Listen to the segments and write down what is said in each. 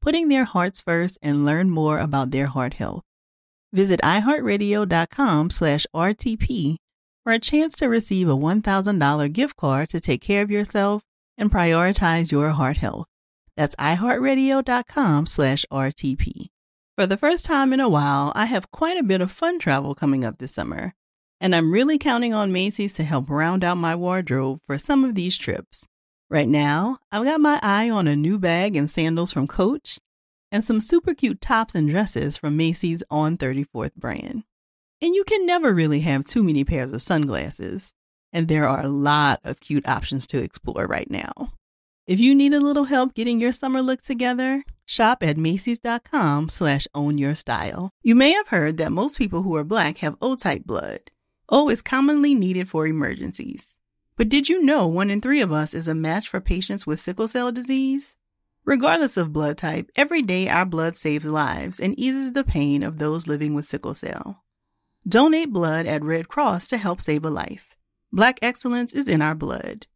putting their hearts first and learn more about their heart health. Visit iHeartRadio.com slash RTP for a chance to receive a $1,000 gift card to take care of yourself and prioritize your heart health. That's iHeartRadio.com slash RTP. For the first time in a while, I have quite a bit of fun travel coming up this summer, and I'm really counting on Macy's to help round out my wardrobe for some of these trips. Right now, I've got my eye on a new bag and sandals from Coach and some super cute tops and dresses from Macy's On 34th brand. And you can never really have too many pairs of sunglasses, and there are a lot of cute options to explore right now. If you need a little help getting your summer look together, shop at macys.com slash own your style. You may have heard that most people who are black have O-type blood. O is commonly needed for emergencies. But did you know one in three of us is a match for patients with sickle cell disease? Regardless of blood type, every day our blood saves lives and eases the pain of those living with sickle cell. Donate blood at Red Cross to help save a life. Black excellence is in our blood.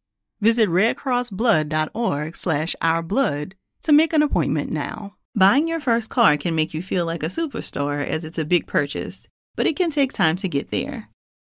Visit redcrossblood.org slash ourblood to make an appointment now. Buying your first car can make you feel like a superstar as it's a big purchase, but it can take time to get there.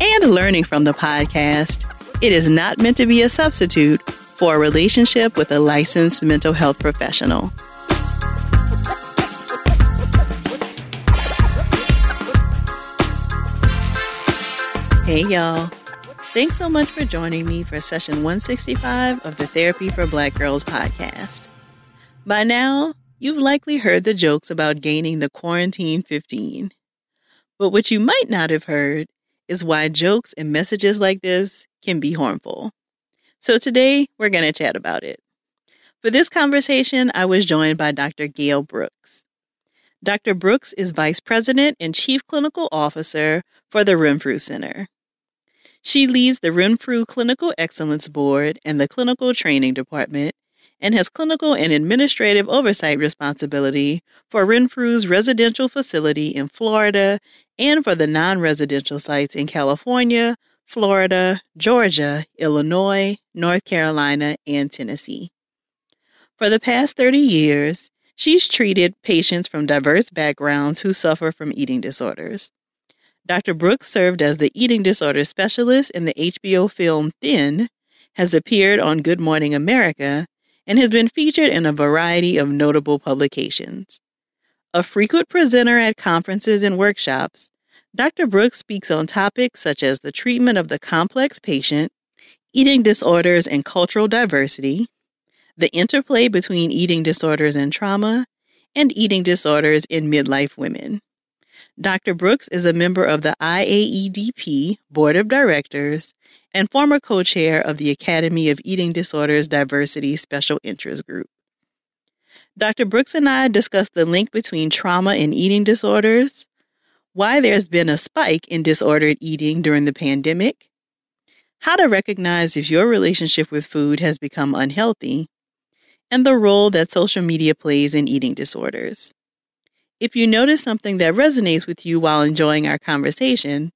and learning from the podcast. It is not meant to be a substitute for a relationship with a licensed mental health professional. Hey, y'all. Thanks so much for joining me for session 165 of the Therapy for Black Girls podcast. By now, you've likely heard the jokes about gaining the quarantine 15. But what you might not have heard is why jokes and messages like this can be harmful. So today we're going to chat about it. For this conversation, I was joined by Dr. Gayle Brooks. Dr. Brooks is Vice President and Chief Clinical Officer for the Renfrew Center. She leads the Renfrew Clinical Excellence Board and the Clinical Training Department and has clinical and administrative oversight responsibility for Renfrew's residential facility in Florida and for the non residential sites in California, Florida, Georgia, Illinois, North Carolina, and Tennessee. For the past 30 years, she's treated patients from diverse backgrounds who suffer from eating disorders. Dr. Brooks served as the eating disorder specialist in the HBO film Thin, has appeared on Good Morning America, and has been featured in a variety of notable publications. A frequent presenter at conferences and workshops, Dr. Brooks speaks on topics such as the treatment of the complex patient, eating disorders and cultural diversity, the interplay between eating disorders and trauma, and eating disorders in midlife women. Dr. Brooks is a member of the IAEDP Board of Directors and former co chair of the Academy of Eating Disorders Diversity Special Interest Group. Dr. Brooks and I discussed the link between trauma and eating disorders, why there's been a spike in disordered eating during the pandemic, how to recognize if your relationship with food has become unhealthy, and the role that social media plays in eating disorders. If you notice something that resonates with you while enjoying our conversation,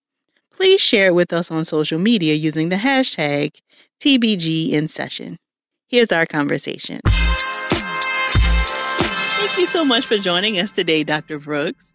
please share it with us on social media using the hashtag TBGInSession. Here's our conversation. Thank you so much for joining us today, Dr. Brooks.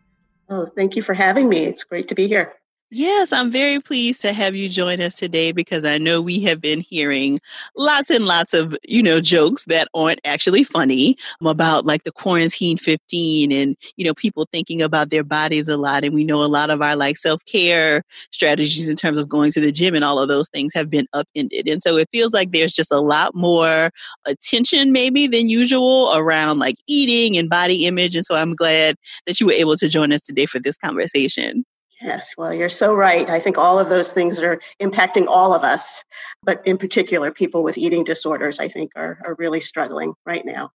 Oh, thank you for having me. It's great to be here. Yes, I'm very pleased to have you join us today because I know we have been hearing lots and lots of, you know, jokes that aren't actually funny about like the quarantine 15 and, you know, people thinking about their bodies a lot. And we know a lot of our like self care strategies in terms of going to the gym and all of those things have been upended. And so it feels like there's just a lot more attention maybe than usual around like eating and body image. And so I'm glad that you were able to join us today for this conversation. Yes, well, you're so right. I think all of those things are impacting all of us, but in particular, people with eating disorders, I think, are, are really struggling right now.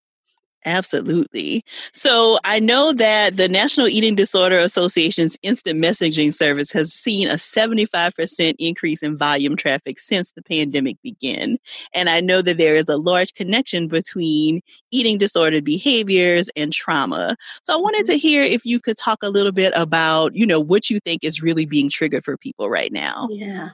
Absolutely. So I know that the National Eating Disorder Association's instant messaging service has seen a 75% increase in volume traffic since the pandemic began. And I know that there is a large connection between eating disordered behaviors and trauma. So I wanted mm-hmm. to hear if you could talk a little bit about, you know, what you think is really being triggered for people right now. Yeah.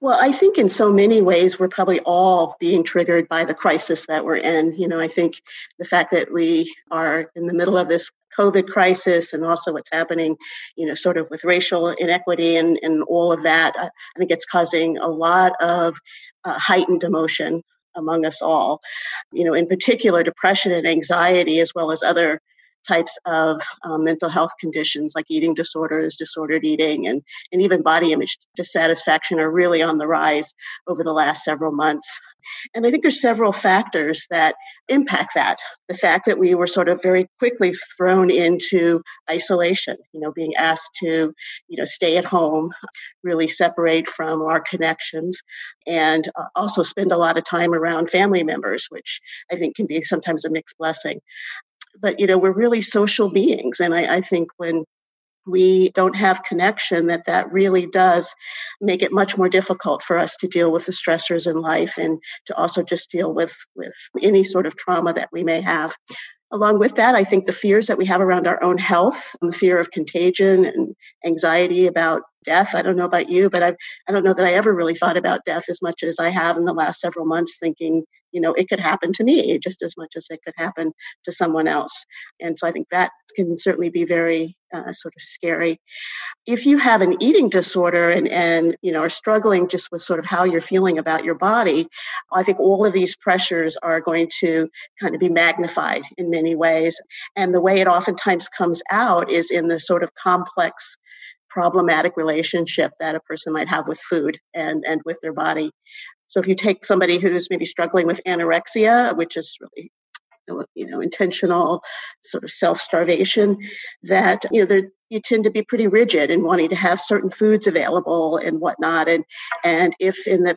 Well, I think in so many ways we're probably all being triggered by the crisis that we're in. You know, I think the fact that we are in the middle of this COVID crisis and also what's happening, you know, sort of with racial inequity and, and all of that, I think it's causing a lot of uh, heightened emotion among us all. You know, in particular, depression and anxiety, as well as other types of um, mental health conditions like eating disorders, disordered eating, and, and even body image dissatisfaction are really on the rise over the last several months. And I think there's several factors that impact that. The fact that we were sort of very quickly thrown into isolation, you know, being asked to, you know, stay at home, really separate from our connections, and uh, also spend a lot of time around family members, which I think can be sometimes a mixed blessing but you know we're really social beings and I, I think when we don't have connection that that really does make it much more difficult for us to deal with the stressors in life and to also just deal with with any sort of trauma that we may have Along with that, I think the fears that we have around our own health, and the fear of contagion and anxiety about death. I don't know about you, but I, I don't know that I ever really thought about death as much as I have in the last several months, thinking, you know, it could happen to me just as much as it could happen to someone else. And so I think that can certainly be very uh, sort of scary. If you have an eating disorder and, and, you know, are struggling just with sort of how you're feeling about your body, I think all of these pressures are going to kind of be magnified in many ways. And the way it oftentimes comes out is in the sort of complex problematic relationship that a person might have with food and, and with their body. So if you take somebody who's maybe struggling with anorexia, which is really you know intentional sort of self-starvation that you know you tend to be pretty rigid in wanting to have certain foods available and whatnot. And and if in the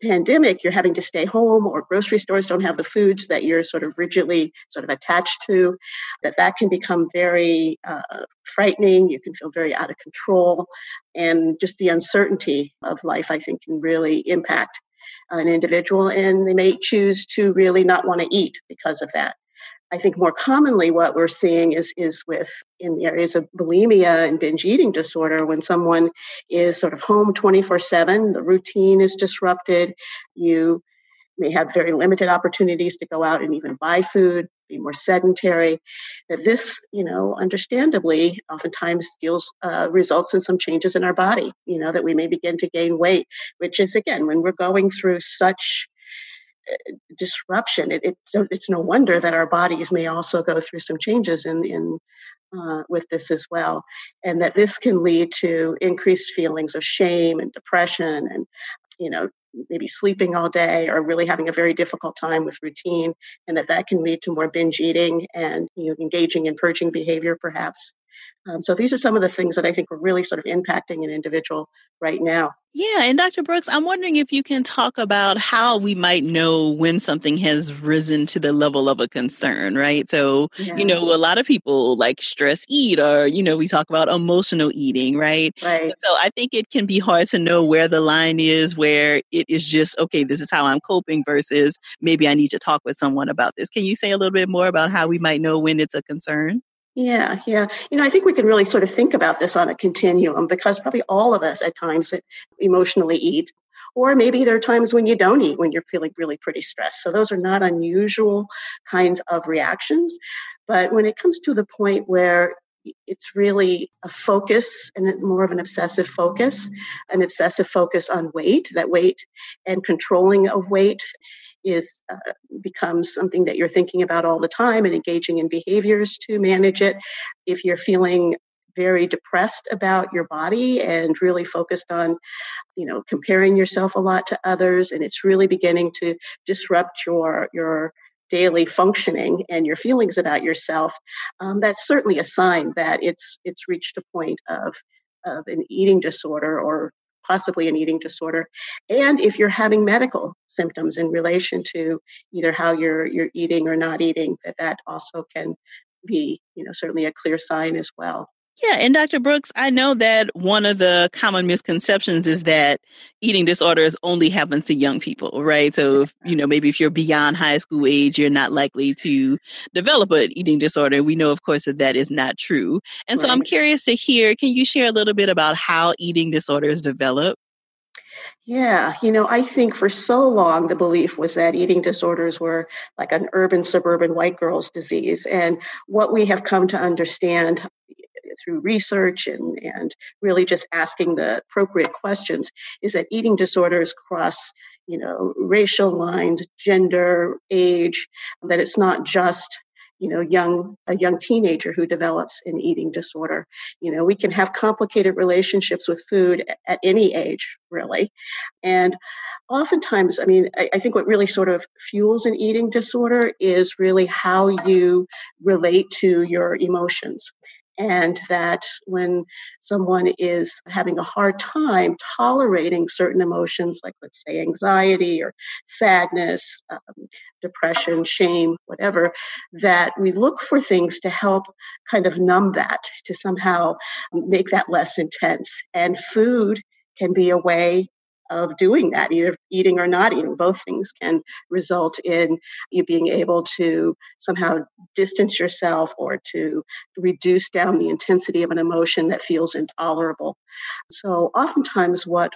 pandemic you're having to stay home or grocery stores don't have the foods that you're sort of rigidly sort of attached to that that can become very uh, frightening. You can feel very out of control. And just the uncertainty of life i think can really impact an individual and they may choose to really not want to eat because of that. I think more commonly what we're seeing is is with in the areas of bulimia and binge eating disorder when someone is sort of home 24/7, the routine is disrupted, you may have very limited opportunities to go out and even buy food, be more sedentary. That this, you know, understandably, oftentimes deals uh, results in some changes in our body. You know, that we may begin to gain weight, which is again when we're going through such disruption, it, it, it's no wonder that our bodies may also go through some changes in, in uh, with this as well, and that this can lead to increased feelings of shame and depression, and you know maybe sleeping all day or really having a very difficult time with routine, and that that can lead to more binge eating and you know, engaging in purging behavior, perhaps. Um, so these are some of the things that I think are really sort of impacting an individual right now. Yeah, and Dr. Brooks, I'm wondering if you can talk about how we might know when something has risen to the level of a concern, right? So, yeah. you know, a lot of people like stress eat, or, you know, we talk about emotional eating, right? Right. So I think it can be hard to know where the line is where it is just, okay, this is how I'm coping versus maybe I need to talk with someone about this. Can you say a little bit more about how we might know when it's a concern? Yeah, yeah. You know, I think we can really sort of think about this on a continuum because probably all of us at times emotionally eat. Or maybe there are times when you don't eat when you're feeling really pretty stressed. So those are not unusual kinds of reactions. But when it comes to the point where it's really a focus and it's more of an obsessive focus, an obsessive focus on weight, that weight and controlling of weight is uh, becomes something that you're thinking about all the time and engaging in behaviors to manage it. If you're feeling very depressed about your body and really focused on you know comparing yourself a lot to others and it's really beginning to disrupt your your daily functioning and your feelings about yourself um, that's certainly a sign that it's it's reached a point of of an eating disorder or possibly an eating disorder, and if you're having medical symptoms in relation to either how you're you're eating or not eating, that that also can be you know certainly a clear sign as well. Yeah, and Dr. Brooks, I know that one of the common misconceptions is that eating disorders only happens to young people, right? So, if, you know, maybe if you're beyond high school age, you're not likely to develop an eating disorder. We know, of course, that that is not true. And so. I'm curious to hear can you share a little bit about how eating disorders develop? Yeah, you know, I think for so long the belief was that eating disorders were like an urban suburban white girl's disease. And what we have come to understand through research and, and really just asking the appropriate questions is that eating disorders cross you know racial lines gender age that it's not just you know young a young teenager who develops an eating disorder. You know we can have complicated relationships with food at any age really. And oftentimes i mean I, I, think what really sort of fuels an eating disorder is really how you relate to your emotions and that when someone is having a hard time tolerating certain emotions, like let's say anxiety or sadness, um, depression, shame, whatever, that we look for things to help kind of numb that, to somehow make that less intense. And food can be a way of doing that, either eating or not eating. Both things can result in you being able to somehow distance yourself or to reduce down the intensity of an emotion that feels intolerable. So, oftentimes, what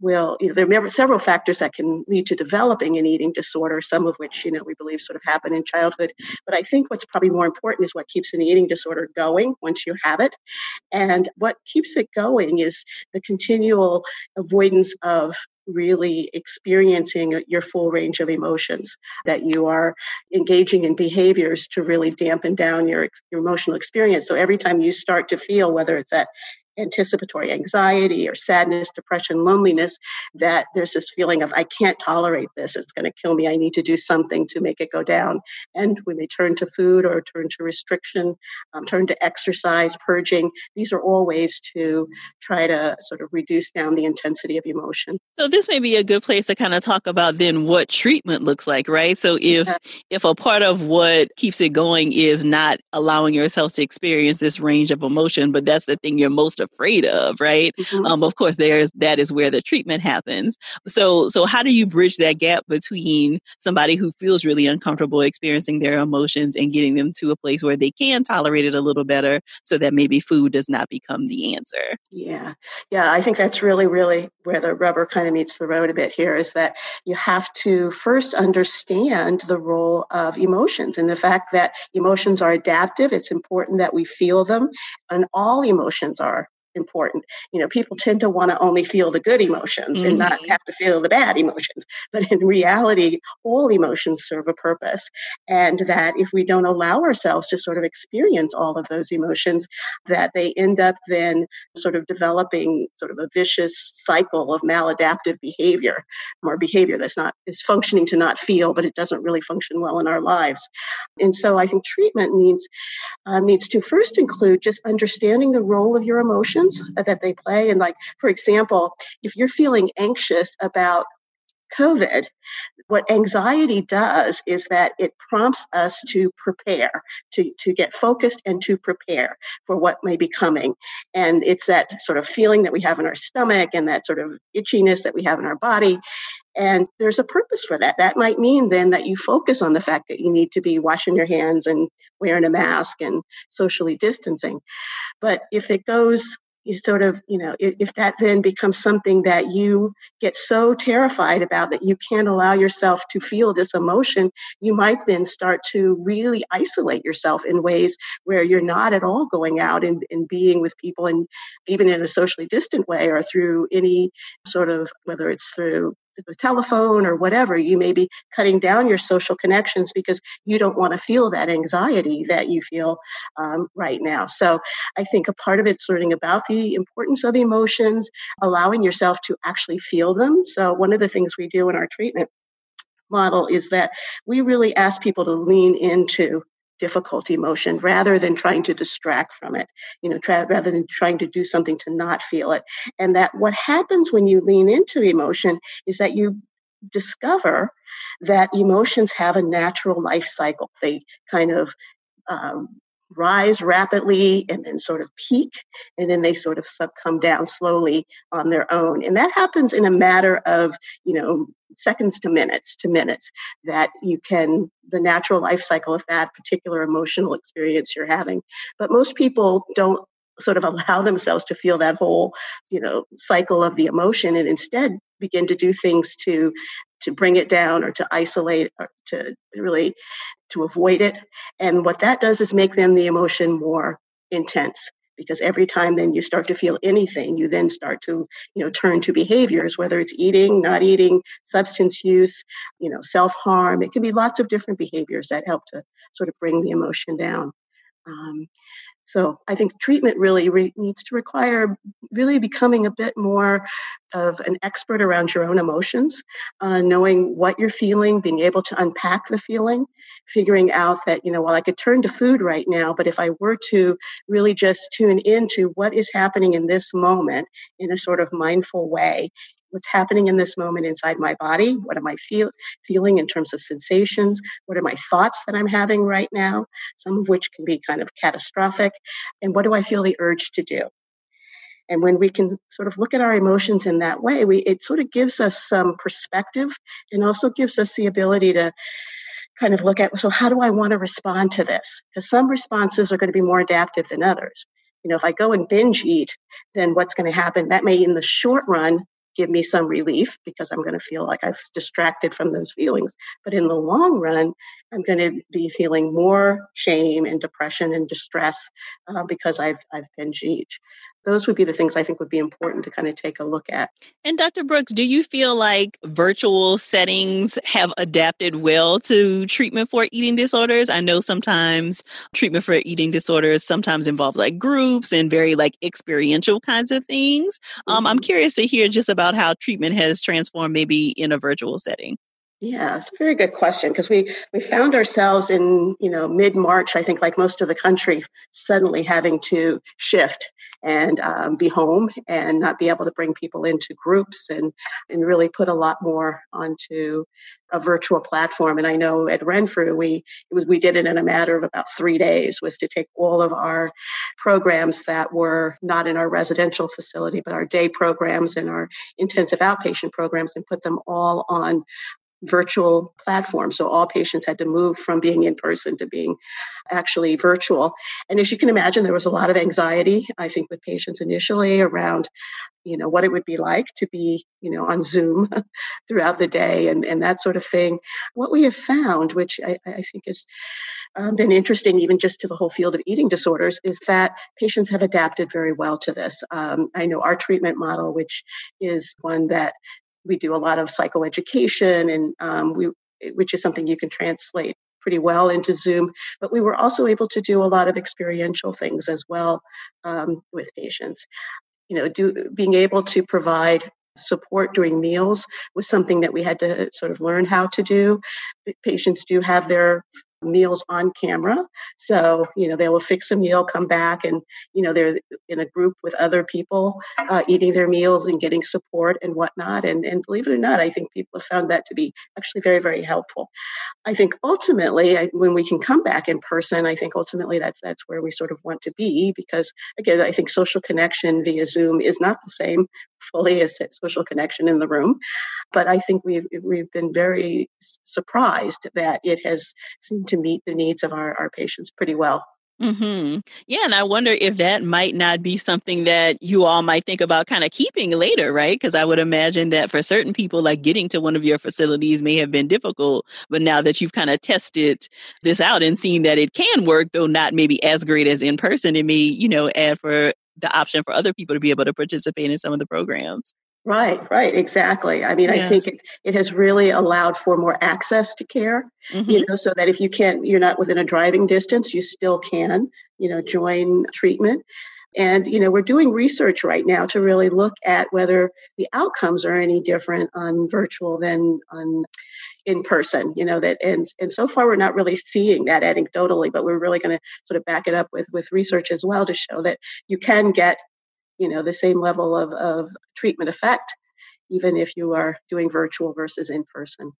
will, you know, there are several factors that can lead to developing an eating disorder, some of which, you know, we believe sort of happen in childhood. But I think what's probably more important is what keeps an eating disorder going once you have it. And what keeps it going is the continual avoidance of really experiencing your full range of emotions, that you are engaging in behaviors to really dampen down your, your emotional experience. So every time you start to feel, whether it's that anticipatory anxiety or sadness, depression, loneliness, that there's this feeling of, I can't tolerate this. It's going to kill me. I need to do something to make it go down. And we may turn to food or turn to restriction, um, turn to exercise, purging. These are all ways to try to sort of reduce down the intensity of emotion. So this may be a good place to kind of talk about then what treatment looks like, right? So if yeah. if a part of what keeps it going is not allowing yourself to experience this range of emotion, but that's the thing you're most afraid of, right? Mm-hmm. Um, of course, there's that is where the treatment happens. So, so how do you bridge that gap between somebody who feels really uncomfortable experiencing their emotions and getting them to a place where they can tolerate it a little better, so that maybe food does not become the answer? Yeah, yeah, I think that's really, really where the rubber kind of meets the road a bit here. Is that you have to first understand the role of emotions and the fact that emotions are adaptive. It's important that we feel them, and all emotions are important. You know, people tend to want to only feel the good emotions mm-hmm. and not mm-hmm. have to feel the bad emotions. But in reality, all emotions serve a purpose. And that if we don't allow ourselves to sort of experience all of those emotions, that they end up then sort of developing sort of a vicious cycle of maladaptive behavior or behavior that's not is functioning to not feel, but it doesn't really function well in our lives. And so I think treatment needs uh, needs to first include just understanding the role of your emotions that they play. And, like, for example, if you're feeling anxious about COVID, what anxiety does is that it prompts us to prepare, to, to get focused and to prepare for what may be coming. And it's that sort of feeling that we have in our stomach and that sort of itchiness that we have in our body. And there's a purpose for that. That might mean then that you focus on the fact that you need to be washing your hands and wearing a mask and socially distancing. But if it goes you sort of, you know, if, if, that then becomes something that you get so terrified about that you can't allow yourself to feel this emotion, you might then start to really isolate yourself in ways where you're not at all going out and, and being with people and even in a socially distant way or through any sort of, whether it's through the telephone or whatever, you may be cutting down your social connections because you don't want to feel that anxiety that you feel um, right now. So I think a part of it's learning about the importance of emotions, allowing yourself to actually feel them. So one of the things we do in our treatment model is that we really ask people to lean into difficult emotion rather than trying to distract from it you know tra- rather than trying to do something to not feel it. And that what happens when you lean into emotion is that you discover that emotions have a natural life cycle. They kind of um, rise rapidly and then sort of peak and then they sort of come down slowly on their own. And that happens in a matter of you know seconds to minutes to minutes that you can the natural life cycle of that particular emotional experience you're having. But most people don't sort of allow themselves to feel that whole you know cycle of the emotion and instead begin to do things to to bring it down or to isolate or to really to avoid it. And what that does is make then the emotion more intense because every time then you start to feel anything you then start to you know turn to behaviors whether it's eating not eating substance use you know self-harm. It can be lots of different behaviors that help to sort of bring the emotion down. Um, so I think treatment really re- needs to require really becoming a bit more of an expert around your own emotions, uh, knowing what you're feeling, being able to unpack the feeling, figuring out that, you know, well, I could turn to food right now, but if I were to really just tune into what is happening in this moment in a sort of mindful way, what's happening in this moment inside my body? What am i feel, feeling in terms of sensations? What are my thoughts that i'm having right now? Some of which can be kind of catastrophic. And what do i feel the urge to do? And when we can sort of look at our emotions in that way we it sort of gives us some perspective and also gives us the ability to kind of look at so how do i want to respond to this? Because some responses are going to be more adaptive than others. You know if i go and binge eat then what's going to happen? That may in the short run give me some relief because I'm going to feel like I've distracted from those feelings. But in the long run, I'm going to be feeling more shame and depression and distress uh, because I've I've binge eat those would be the things I think would be important to kind of take a look at. And Dr. Brooks, do you feel like virtual settings have adapted well to treatment for eating disorders? I know sometimes treatment for eating disorders sometimes involves like groups and very like experiential kinds of things. Um, mm-hmm. I'm curious to hear just about how treatment has transformed maybe in a virtual setting. Yeah, it's a very good question because we we found ourselves in you know mid March, I think, like most of the country, suddenly having to shift and um, be home and not be able to bring people into groups and and really put a lot more onto a virtual platform. And I know at Renfrew we it was we did it in a matter of about three days was to take all of our programs that were not in our residential facility but our day programs and our intensive outpatient programs and put them all on virtual platform. So all patients had to move from being in person to being actually virtual. And as you can imagine, there was a lot of anxiety, I think, with patients initially around, you know, what it would be like to be, you know, on Zoom throughout the day and, and that sort of thing. What we have found, which I, I think has um, been interesting even just to the whole field of eating disorders, is that patients have adapted very well to this. Um, I know our treatment model, which is one that we do a lot of psychoeducation and um, we which is something you can translate pretty well into Zoom. But we were also able to do a lot of experiential things as well um, with patients. You know, do, being able to provide support during meals was something that we had to sort of learn how to do. Patients do have their meals on camera. So, you know, they will fix a meal, come back, and, you know, they're in a group with other people uh, eating their meals and getting support and whatnot. And, and believe it or not, I think people have found that to be actually very, very helpful. I think ultimately, I, when we can come back in person, I think ultimately that's that's where we sort of want to be because, again, I think social connection via Zoom is not the same fully a social connection in the room. But I think we've we've been very surprised that it has seemed to meet the needs of our, our patients pretty well. Mm-hmm. Yeah, and I wonder if that might not be something that you all might think about kind of keeping later, right? Because I would imagine that for certain people, like getting to one of your facilities may have been difficult, but now that you've kind of tested this out and seen that it can work, though not maybe as great as in person, it may, you know, add for the option for other people to be able to participate in some of the programs. Right, right, exactly. I mean, yeah. I think it, it has really allowed for more access to care, mm-hmm. you know, so that if you can't, you're not within a driving distance, you still can, you know, join treatment. And, you know, we're doing research right now to really look at whether the outcomes are any different on virtual than on in person, you know, that, and, and so far we're not really seeing that anecdotally, but we're really going to sort of back it up with, with research as well to show that you can get you know the same level of, of treatment effect even if you are doing virtual versus in person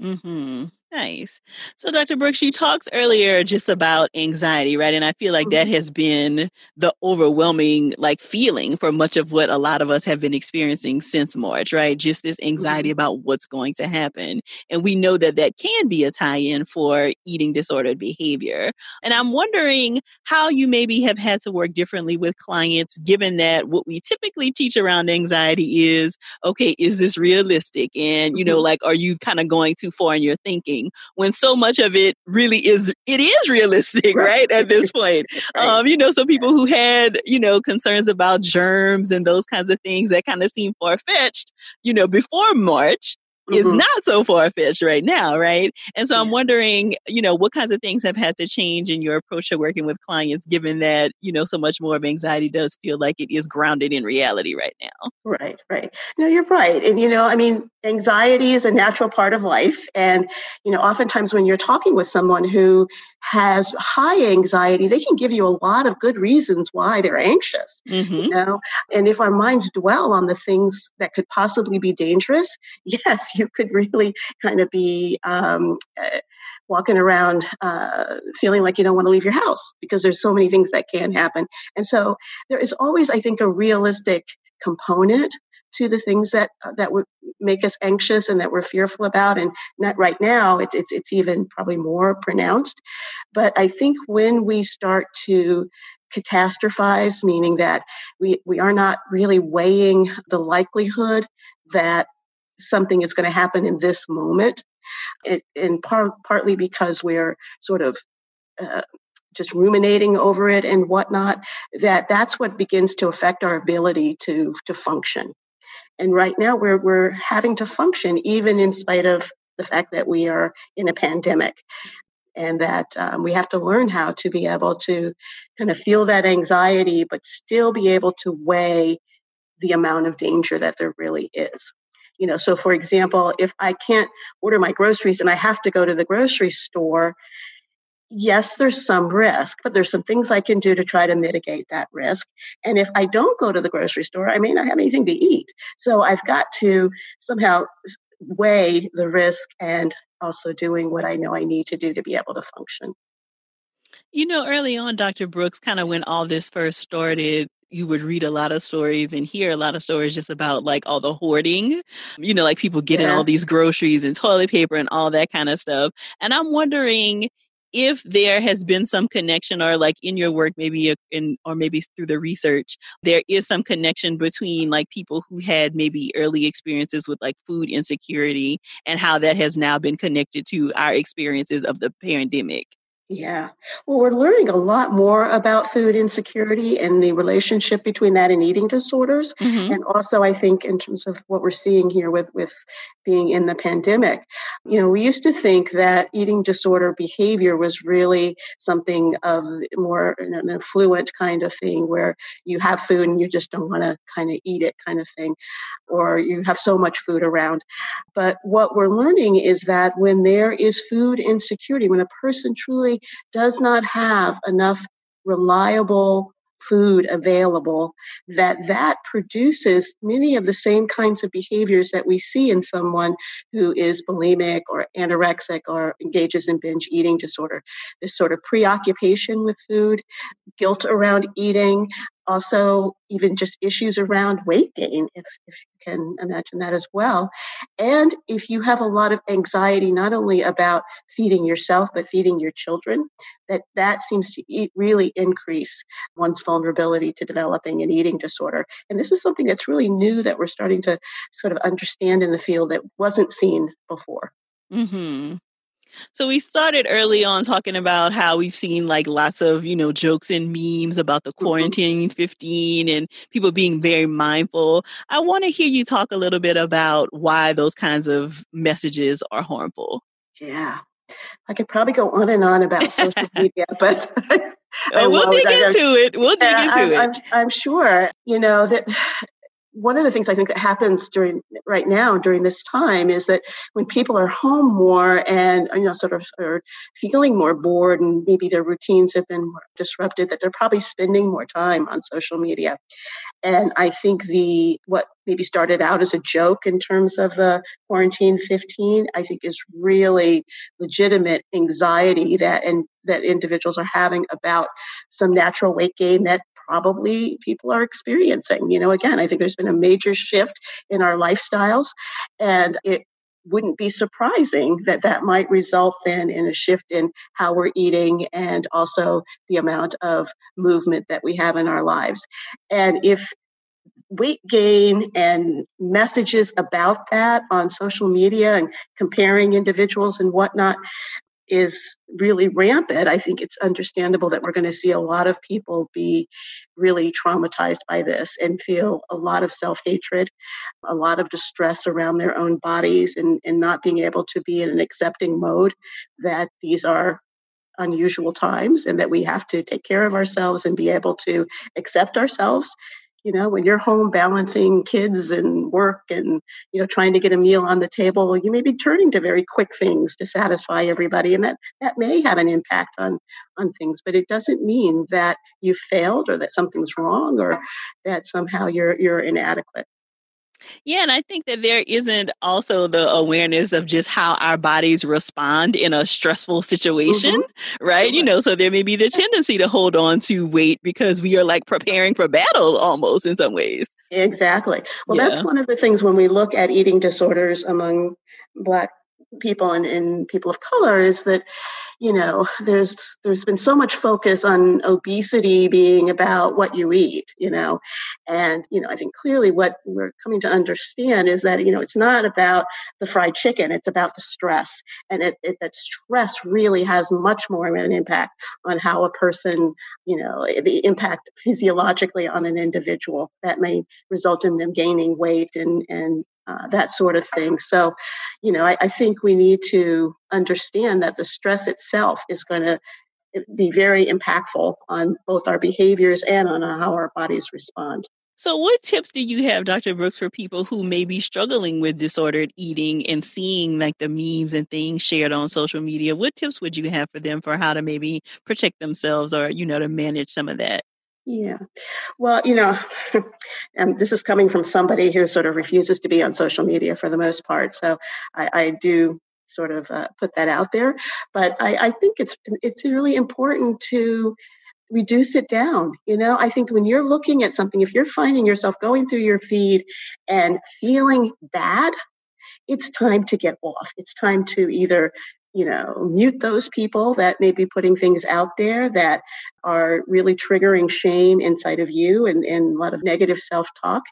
mm-hmm. Nice. So, Dr. Brooks, you talked earlier just about anxiety, right? And I feel like that mm-hmm. has been the overwhelming like feeling for much of what a lot of us have been experiencing since March, right? Just this anxiety mm-hmm. about what's going to happen. And we know that that can be a tie in for eating disordered behavior. And I'm wondering how you maybe have had to work differently with clients, given that what we typically teach around anxiety is okay, is this realistic? And, you know, mm-hmm. like, are you kind of going too far in your thinking? When so much of it really is it is realistic right, right at this point right. um you know so people who had you know concerns about germs and those kinds of things that kind of seem far-fetched you know before march mm-hmm. is not so far fetched right now, right? And so I'm wondering, you know, what kinds of things have had to change in your approach to working with clients, given that, you know, so much more of anxiety does feel like it is grounded in reality right now. Right, right. No, you're right. And, you know, I mean, anxiety is a natural part of life. And, you know, oftentimes when you're talking with someone who has high anxiety, they can give you a lot of good reasons why they're anxious, mm-hmm. you know? And if our minds dwell on the things that could possibly be dangerous, yes, you could really kind of be um, uh, walking around uh, feeling like you don't want to leave your house because there's so many things that can happen. And so there is always, I think, a realistic component to the things that uh, that make us anxious and that we're fearful about and not right now it's it's it's even probably more pronounced but i think when we start to catastrophize meaning that we we are not really weighing the likelihood that something is going to happen in this moment, it, and par- partly because we're sort of uh, just ruminating over it and whatnot. That that's what begins to affect our ability to to function. And right now, we're we're having to function even in spite of the fact that we are in a pandemic and that um, we have to learn how to be able to kind of feel that anxiety, but still be able to weigh the amount of danger that there really is. You know, so for example, if I can't order my groceries and I have to go to the grocery store, yes, there's some risk, but there's some things I can do to try to mitigate that risk. And if I don't go to the grocery store, I may not have anything to eat. So I've got to somehow weigh the risk and also doing what I know I need to do to be able to function. You know, early on, Dr. Brooks, kind of when all this first started, you would read a lot of stories and hear a lot of stories just about like all the hoarding, you know, like people getting yeah. all these groceries and toilet paper and all that kind of stuff. And I'm wondering if there has been some connection or like in your work maybe in or maybe through the research there is some connection between like people who had maybe early experiences with like food insecurity and how that has now been connected to our experiences of the pandemic yeah. Well, we're learning a lot more about food insecurity and the relationship between that and eating disorders. Mm-hmm. And also, I think, in terms of what we're seeing here with, with being in the pandemic, you know, we used to think that eating disorder behavior was really something of more an affluent kind of thing where you have food and you just don't want to kind of eat it kind of thing, or you have so much food around. But what we're learning is that when there is food insecurity, when a person truly does not have enough reliable food available that that produces many of the same kinds of behaviors that we see in someone who is bulimic or anorexic or engages in binge eating disorder. This sort of preoccupation with food guilt around eating also even just issues around weight gain if, if you can imagine that as well. And if you have a lot of anxiety not only about feeding yourself but feeding your children that that seems to eat, really increase one's vulnerability to developing an eating disorder. And this is something that's really new that we're starting to sort of understand in the field that wasn't seen before. Mm-hmm. So we started early on talking about how we've seen like lots of, you know, jokes and memes about the mm-hmm. quarantine 15 and people being very mindful. I want to hear you talk a little bit about why those kinds of messages are harmful. Yeah. I could probably go on and on about social media, but oh, we'll dig into it. We'll dig into I'm, it. I'm, I'm sure, you know, that one of the things I think that happens during right now during this time is that when people are home more and you know sort of are feeling more bored and maybe their routines have been disrupted, that they're probably spending more time on social media. And I think the what maybe started out as a joke in terms of the quarantine 15, I think is really legitimate anxiety that and that individuals are having about some natural weight gain that probably people are experiencing. You know, again, I think there's been a major shift in our lifestyles, and it wouldn't be surprising that that might result then in a shift in how we're eating and also the amount of movement that we have in our lives. And if weight gain and messages about that on social media and comparing individuals and whatnot is really rampant, I think it's understandable that we're going to see a lot of people be really traumatized by this and feel a lot of self hatred, a lot of distress around their own bodies, and, and not being able to be in an accepting mode that these are unusual times and that we have to take care of ourselves and be able to accept ourselves you know when you're home balancing kids and work and you know trying to get a meal on the table you may be turning to very quick things to satisfy everybody and that that may have an impact on on things but it doesn't mean that you failed or that something's wrong or that somehow you're you're inadequate yeah, and I think that there isn't also the awareness of just how our bodies respond in a stressful situation, mm-hmm. right? You know, so there may be the tendency to hold on to weight because we are like preparing for battle almost in some ways. Exactly. Well, yeah. that's one of the things when we look at eating disorders among Black people and, people of color is that you know there's there's been so much focus on obesity being about what you eat you know? And you know i think clearly what we're coming to understand is that you know it's not about the fried chicken it's about the stress. And it, it, that stress really has much more of an impact on how a person you know the impact physiologically on an individual that may result in them gaining weight and and uh, that sort of thing. So, you know, I, I think we need to understand that the stress itself is going to be very impactful on both our behaviors and on how our bodies respond. So, what tips do you have, Dr. Brooks, for people who may be struggling with disordered eating and seeing like the memes and things shared on social media? What tips would you have for them for how to maybe protect themselves or, you know, to manage some of that? Yeah. Well, you know, and this is coming from somebody who sort of refuses to be on social media for the most part. So I, I do sort of uh, put that out there. But I, I think it's it's really important to reduce it down. You know, I think when you're looking at something, if you're finding yourself going through your feed and feeling bad, it's time to get off. It's time to either you know, mute those people that may be putting things out there that are really triggering shame inside of you and, and a lot of negative self talk.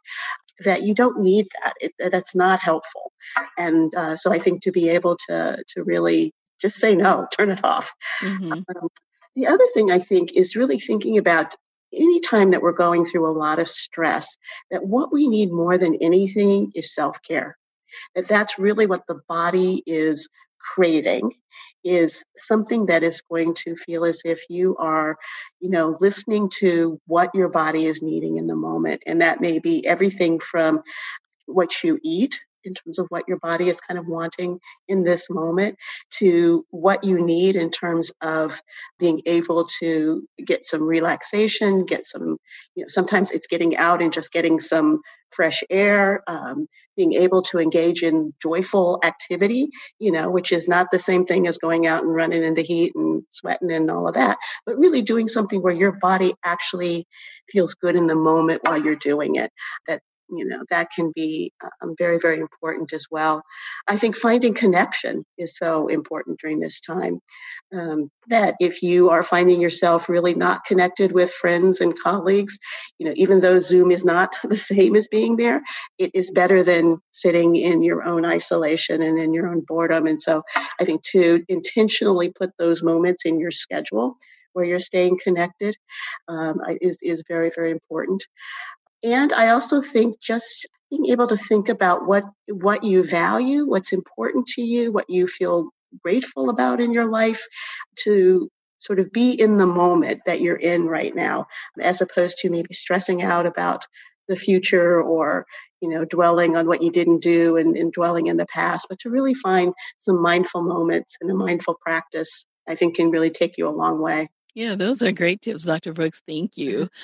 That you don't need that. It, that's not helpful. And uh, so I think to be able to to really just say no, turn it off. Mm-hmm. Um, the other thing I think is really thinking about any time that we're going through a lot of stress, that what we need more than anything is self care. That that's really what the body is craving is something that is going to feel as if you are, you know, listening to what your body is needing in the moment. And that may be everything from what you eat in terms of what your body is kind of wanting in this moment to what you need in terms of being able to get some relaxation, get some, you know, sometimes it's getting out and just getting some fresh air, um, being able to engage in joyful activity, you know, which is not the same thing as going out and running in the heat and sweating and all of that, but really doing something where your body actually feels good in the moment while you're doing it. That you know that can be um, very very important as well. I think finding connection is so important during this time um, that if you are finding yourself really not connected with friends and colleagues you know even though zoom is not the same as being there it is better than sitting in your own isolation and in your own boredom. And so i think to intentionally put those moments in your schedule where you're staying connected um, is, is very very important and I also think just being able to think about what what you value, what's important to you, what you feel grateful about in your life, to sort of be in the moment that you're in right now, as opposed to maybe stressing out about the future or you know dwelling on what you didn't do and, and dwelling in the past, but to really find some mindful moments and a mindful practice, I think can really take you a long way. Yeah, those are great tips, Dr. Brooks. Thank you.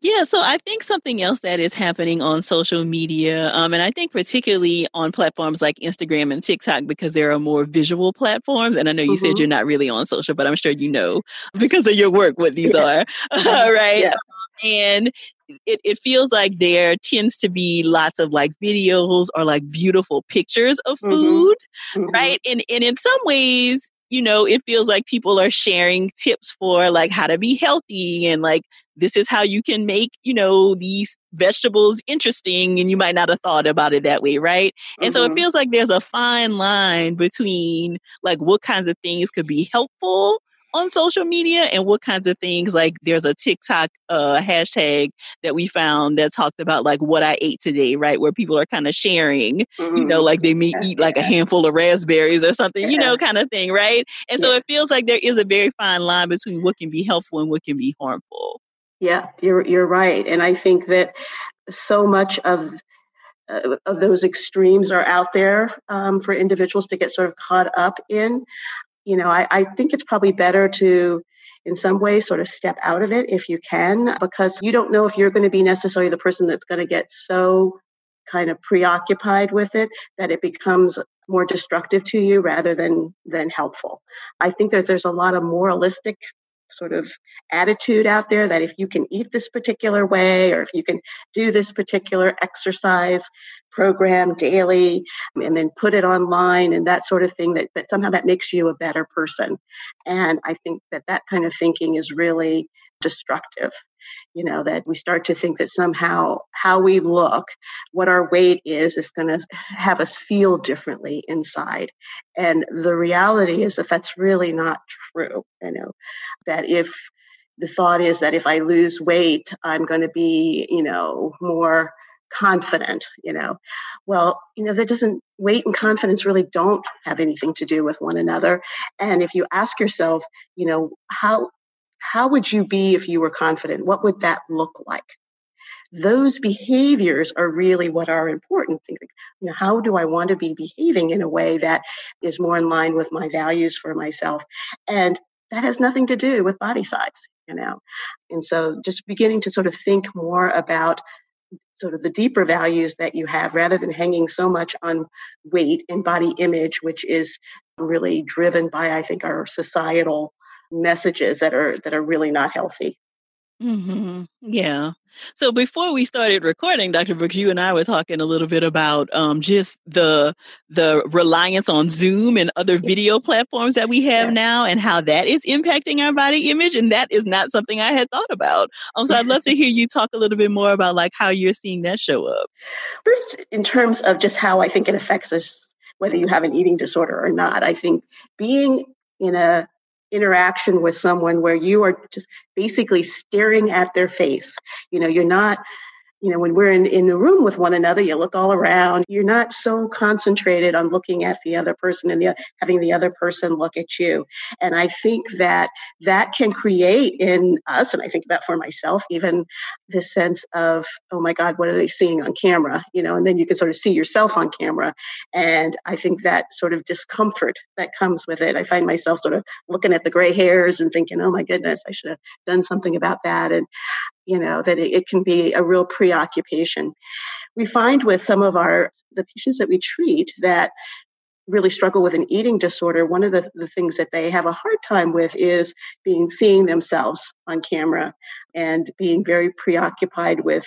Yeah, so I think something else that is happening on social media, um, and I think particularly on platforms like Instagram and TikTok because there are more visual platforms. And I know you mm-hmm. said you're not really on social, but I'm sure you know because of your work what these yes. are, right? Yeah. And it, it feels like there tends to be lots of like videos or like beautiful pictures of mm-hmm. food, mm-hmm. right? And and in some ways, you know, it feels like people are sharing tips for like how to be healthy and like this is how you can make, you know, these vegetables interesting and you might not have thought about it that way, right? And mm-hmm. so it mm-hmm. feels like there's a fine line between like what kinds of things could be helpful on social media and what kinds of things like there's a TikTok uh, hashtag that we found that talked about like what I ate today, right? Where people are kind of sharing, mm-hmm. you know, like they may eat like a handful of raspberries or something, you know, kind of thing, right? And so it feels like there is a very fine line between what can be helpful and what can be harmful. Yeah, you're you're right, and I think that so much of uh, of those extremes are out there um, for individuals to get sort of caught up in you know, I, I think it's probably better to, in some way sort of step out of it if you can, because you don't know if you're going to be necessarily the person that's going to get so kind of preoccupied with it that it becomes more destructive to you rather than than helpful. I think that there's a lot of moralistic sort of attitude out there that if you can eat this particular way or if you can do this particular exercise program daily and then put it online and that sort of thing that, that somehow that makes you a better person. And i think that that kind of thinking is really destructive you know that we start to think that somehow how we look what our weight is is going to have us feel differently inside. And the reality is that that's really not true you know that if the thought is that if i lose weight i'm going to be you know more confident you know. Well you know that doesn't weight and confidence really don't have anything to do with one another. And if you ask yourself you know how how would you be if you were confident what would that look like those behaviors are really what are important. You know, how do I want to be behaving in a way that is more in line with my values for myself? And that has nothing to do with body size, you know. And so just beginning to sort of think more about sort of the deeper values that you have rather than hanging so much on weight and body image, which is really driven by, I think, our societal messages that are that are really not healthy. Mm-hmm. Yeah. So before we started recording, Dr. Brooks, you and I were talking a little bit about um, just the the reliance on Zoom and other video platforms that we have now, and how that is impacting our body image. And that is not something I had thought about. Um, so I'd love to hear you talk a little bit more about like how you're seeing that show up. First, in terms of just how I think it affects us, whether you have an eating disorder or not, I think being in a interaction with someone where you are just basically staring at their face. You know, you're not you know, when we're in, in a room with one another, you look all around. You're not so concentrated on looking at the other person and the, having the other person look at you. And I think that that can create in us, and I think about for myself, even this sense of, oh my God, what are they seeing on camera? You know, and then you can sort of see yourself on camera. And I think that sort of discomfort that comes with it. I find myself sort of looking at the gray hairs and thinking, oh my goodness, I should have done something about that. And you know, that it, it can be a real preoccupation. We find with some of our the patients that we treat that really struggle with an eating disorder, one of the, the things that they have a hard time with is being seeing themselves on camera and being very preoccupied with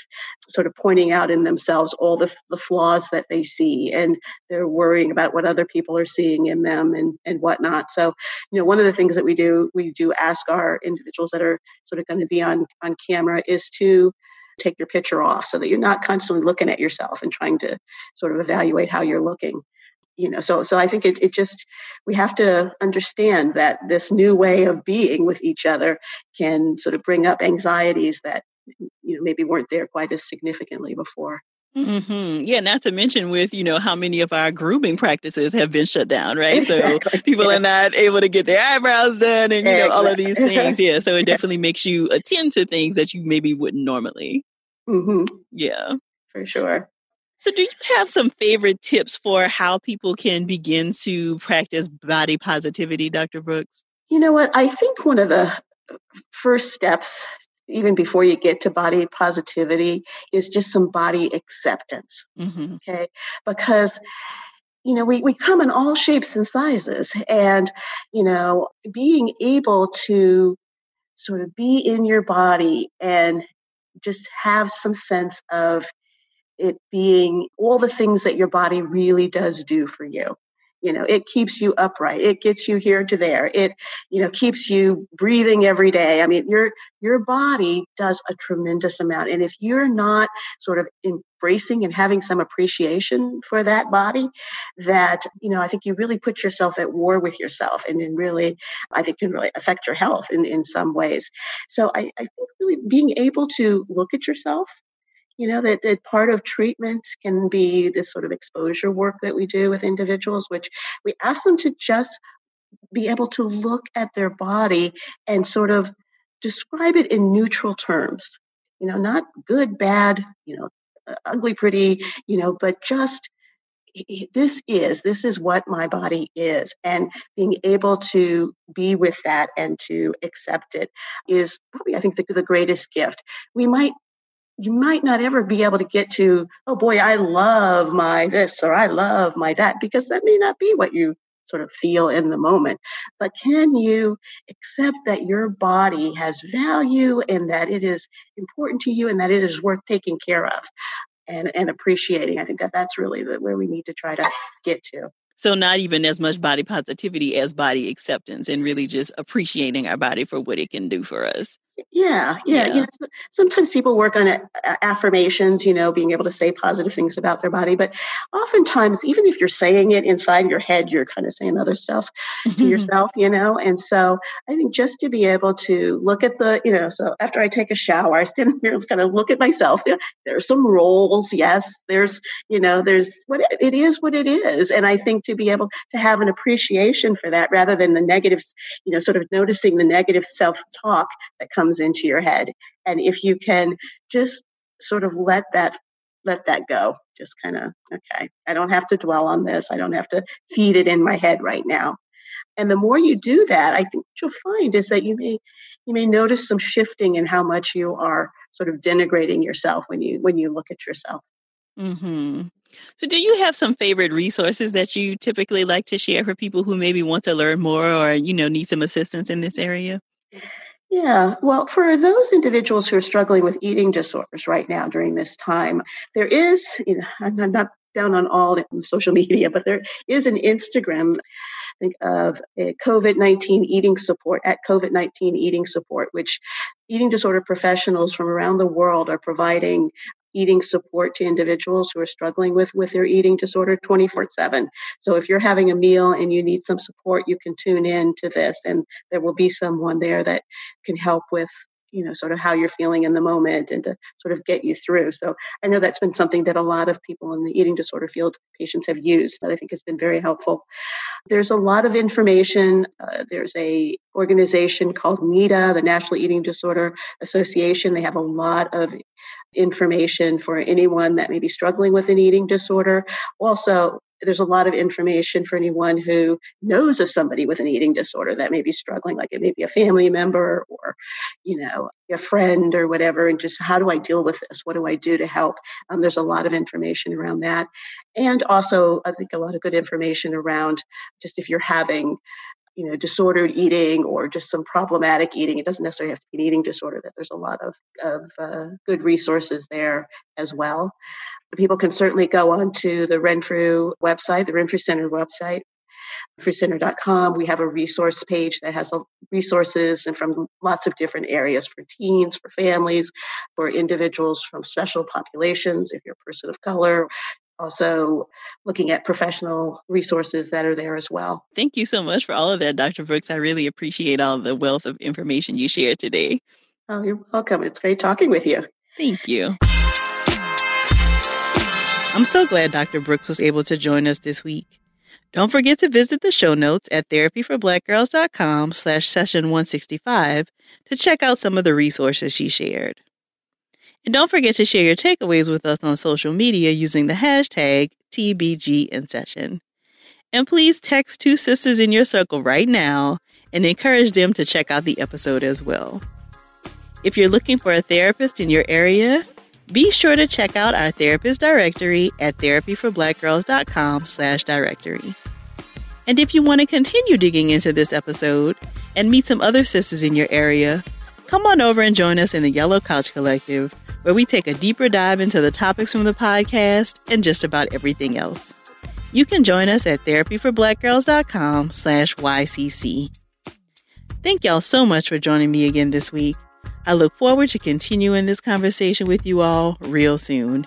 sort of pointing out in themselves all the, the flaws that they see and they're worrying about what other people are seeing in them and, and whatnot. So, you know, one of the things that we do, we do ask our individuals that are sort of going to be on, on camera is to take your picture off so that you're not constantly looking at yourself and trying to sort of evaluate how you're looking you know so so i think it, it just we have to understand that this new way of being with each other can sort of bring up anxieties that you know maybe weren't there quite as significantly before Mm-hmm. Yeah, not to mention with you know how many of our grooming practices have been shut down, right? Exactly. So people yeah. are not able to get their eyebrows done, and you know all of these things. Yeah, so it definitely makes you attend to things that you maybe wouldn't normally. Mm-hmm. Yeah, for sure. So, do you have some favorite tips for how people can begin to practice body positivity, Dr. Brooks? You know what? I think one of the first steps, even before you get to body positivity, is just some body acceptance. Mm-hmm. Okay. Because you know, we, we come in all shapes and sizes. And, you know, being able to sort of be in your body and just have some sense of it being all the things that your body really does do for you. You know it keeps you upright. It gets you here to there. It you know keeps you breathing every day. I mean your your body does a tremendous amount. And if you're not sort of embracing and having some appreciation for that body that you know i think you really put yourself at war with yourself and then really i think can really affect your health in in some ways. So i, I think really being able to look at yourself you know that, that part of treatment can be this sort of exposure work that we do with individuals which we ask them to just be able to look at their body and sort of describe it in neutral terms. You know not good bad you know uh, ugly pretty you know but just this is this is what my body is. And being able to be with that and to accept it is probably i think the, the greatest gift. We might you might not ever be able to get to, oh boy, I love my this or I love my that, because that may not be what you sort of feel in the moment. But can you accept that your body has value and that it is important to you and that it is worth taking care of and, and appreciating? I think that that's really the, where we need to try to get to. So, not even as much body positivity as body acceptance and really just appreciating our body for what it can do for us. Yeah, yeah. yeah. You know, sometimes people work on affirmations, you know, being able to say positive things about their body. But oftentimes, even if you're saying it inside your head, you're kind of saying other stuff to mm-hmm. yourself, you know. And so I think just to be able to look at the, you know, so after I take a shower, I stand here and kind of look at myself. You know, there's some rolls, yes. There's, you know, there's what it, it is, what it is. And I think to be able to have an appreciation for that rather than the negatives, you know, sort of noticing the negative self talk that comes comes into your head. And if you can just sort of let that let that go. Just kind of okay. I don't have to dwell on this. I don't have to feed it in my head right now. And the more you do that, I think what you'll find is that you may you may notice some shifting in how much you are sort of denigrating yourself when you when you look at yourself. Hmm. So, do you have some favorite resources that you typically like to share for people who maybe want to learn more or you know need some assistance in this area? Yeah, well, for those individuals who are struggling with eating disorders right now during this time, there is, you know, I'm not down on all social media, but there is an Instagram think of COVID 19 eating support at COVID 19 eating support, which eating disorder professionals from around the world are providing eating support to individuals who are struggling with with their eating disorder 24 7 so if you're having a meal and you need some support you can tune in to this and there will be someone there that can help with you know sort of how you're feeling in the moment and to sort of get you through. So i know that's been something that a lot of people in the eating disorder field patients have used that i think has been very helpful. There's a lot of information uh, there's a organization called neda the national eating disorder association. They have a lot of information for anyone that may be struggling with an eating disorder. Also there's a lot of information for anyone who knows of somebody with an eating disorder that may be struggling like it may be a family member or you know a friend or whatever and just how do i deal with this? What do i do to help? Um, there's a lot of information around that. And also i think a lot of good information around just if you're having you know disordered eating or just some problematic eating it doesn't necessarily have to be an eating disorder that there's a lot of, of uh, good resources there as well People can certainly go on to the Renfrew website, the Renfrew Center website, renfrewcenter.com. We have a resource page that has resources and from lots of different areas for teens, for families, for individuals from special populations, if you're a person of color, also looking at professional resources that are there as well. Thank you so much for all of that, Dr. Brooks. I really appreciate all the wealth of information you shared today. Oh, you're welcome. It's great talking with you. Thank you. I'm so glad Dr. Brooks was able to join us this week. Don't forget to visit the show notes at therapyforblackgirls.com slash session 165 to check out some of the resources she shared. And don't forget to share your takeaways with us on social media using the hashtag TBGInSession. And please text two sisters in your circle right now and encourage them to check out the episode as well. If you're looking for a therapist in your area, be sure to check out our therapist directory at therapyforblackgirls.com slash directory. And if you want to continue digging into this episode and meet some other sisters in your area, come on over and join us in the Yellow Couch Collective, where we take a deeper dive into the topics from the podcast and just about everything else. You can join us at therapyforblackgirls.com slash YCC. Thank y'all so much for joining me again this week. I look forward to continuing this conversation with you all real soon.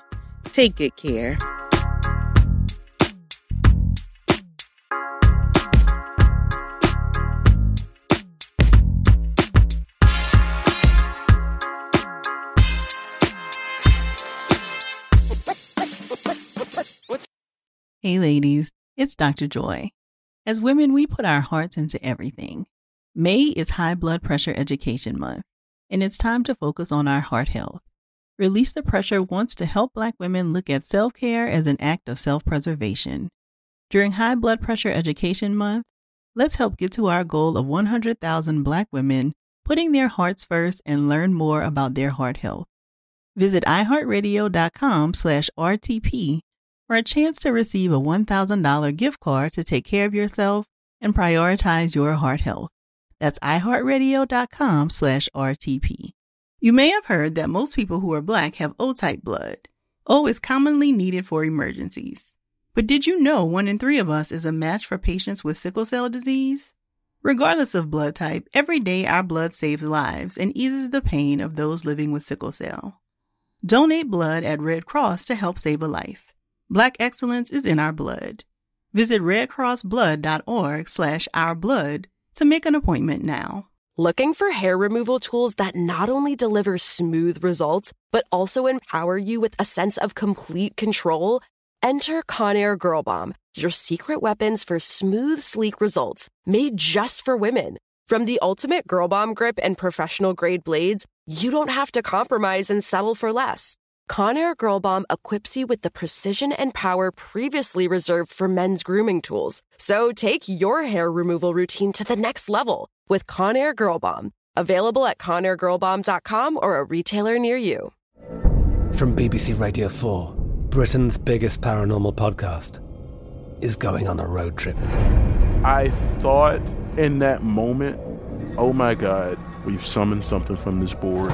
Take good care. Hey, ladies, it's Dr. Joy. As women, we put our hearts into everything. May is High Blood Pressure Education Month and it's time to focus on our heart health. Release the Pressure wants to help Black women look at self care as an act of self preservation. During High Blood Pressure Education Month, let's help get to our goal of 100,000 Black women putting their hearts first and learn more about their heart health. Visit iHeartRadio.com slash RTP for a chance to receive a $1,000 gift card to take care of yourself and prioritize your heart health. That's iHeartRadio.com slash RTP. You may have heard that most people who are black have O type blood. O is commonly needed for emergencies. But did you know one in three of us is a match for patients with sickle cell disease? Regardless of blood type, every day our blood saves lives and eases the pain of those living with sickle cell. Donate blood at Red Cross to help save a life. Black excellence is in our blood. Visit redcrossblood.org slash ourblood to make an appointment now. Looking for hair removal tools that not only deliver smooth results, but also empower you with a sense of complete control? Enter Conair Girl Bomb, your secret weapons for smooth, sleek results made just for women. From the ultimate Girl Bomb grip and professional grade blades, you don't have to compromise and settle for less. Conair Girl Bomb equips you with the precision and power previously reserved for men's grooming tools. So take your hair removal routine to the next level with Conair Girl Bomb. Available at ConairGirlBomb.com or a retailer near you. From BBC Radio 4, Britain's biggest paranormal podcast is going on a road trip. I thought in that moment, oh my God, we've summoned something from this board.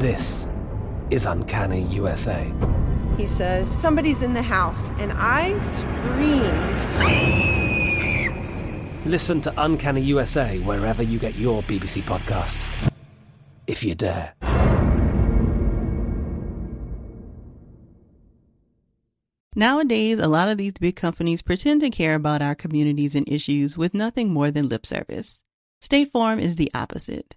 This is Uncanny USA. He says, Somebody's in the house, and I screamed. Listen to Uncanny USA wherever you get your BBC podcasts, if you dare. Nowadays, a lot of these big companies pretend to care about our communities and issues with nothing more than lip service. State Farm is the opposite.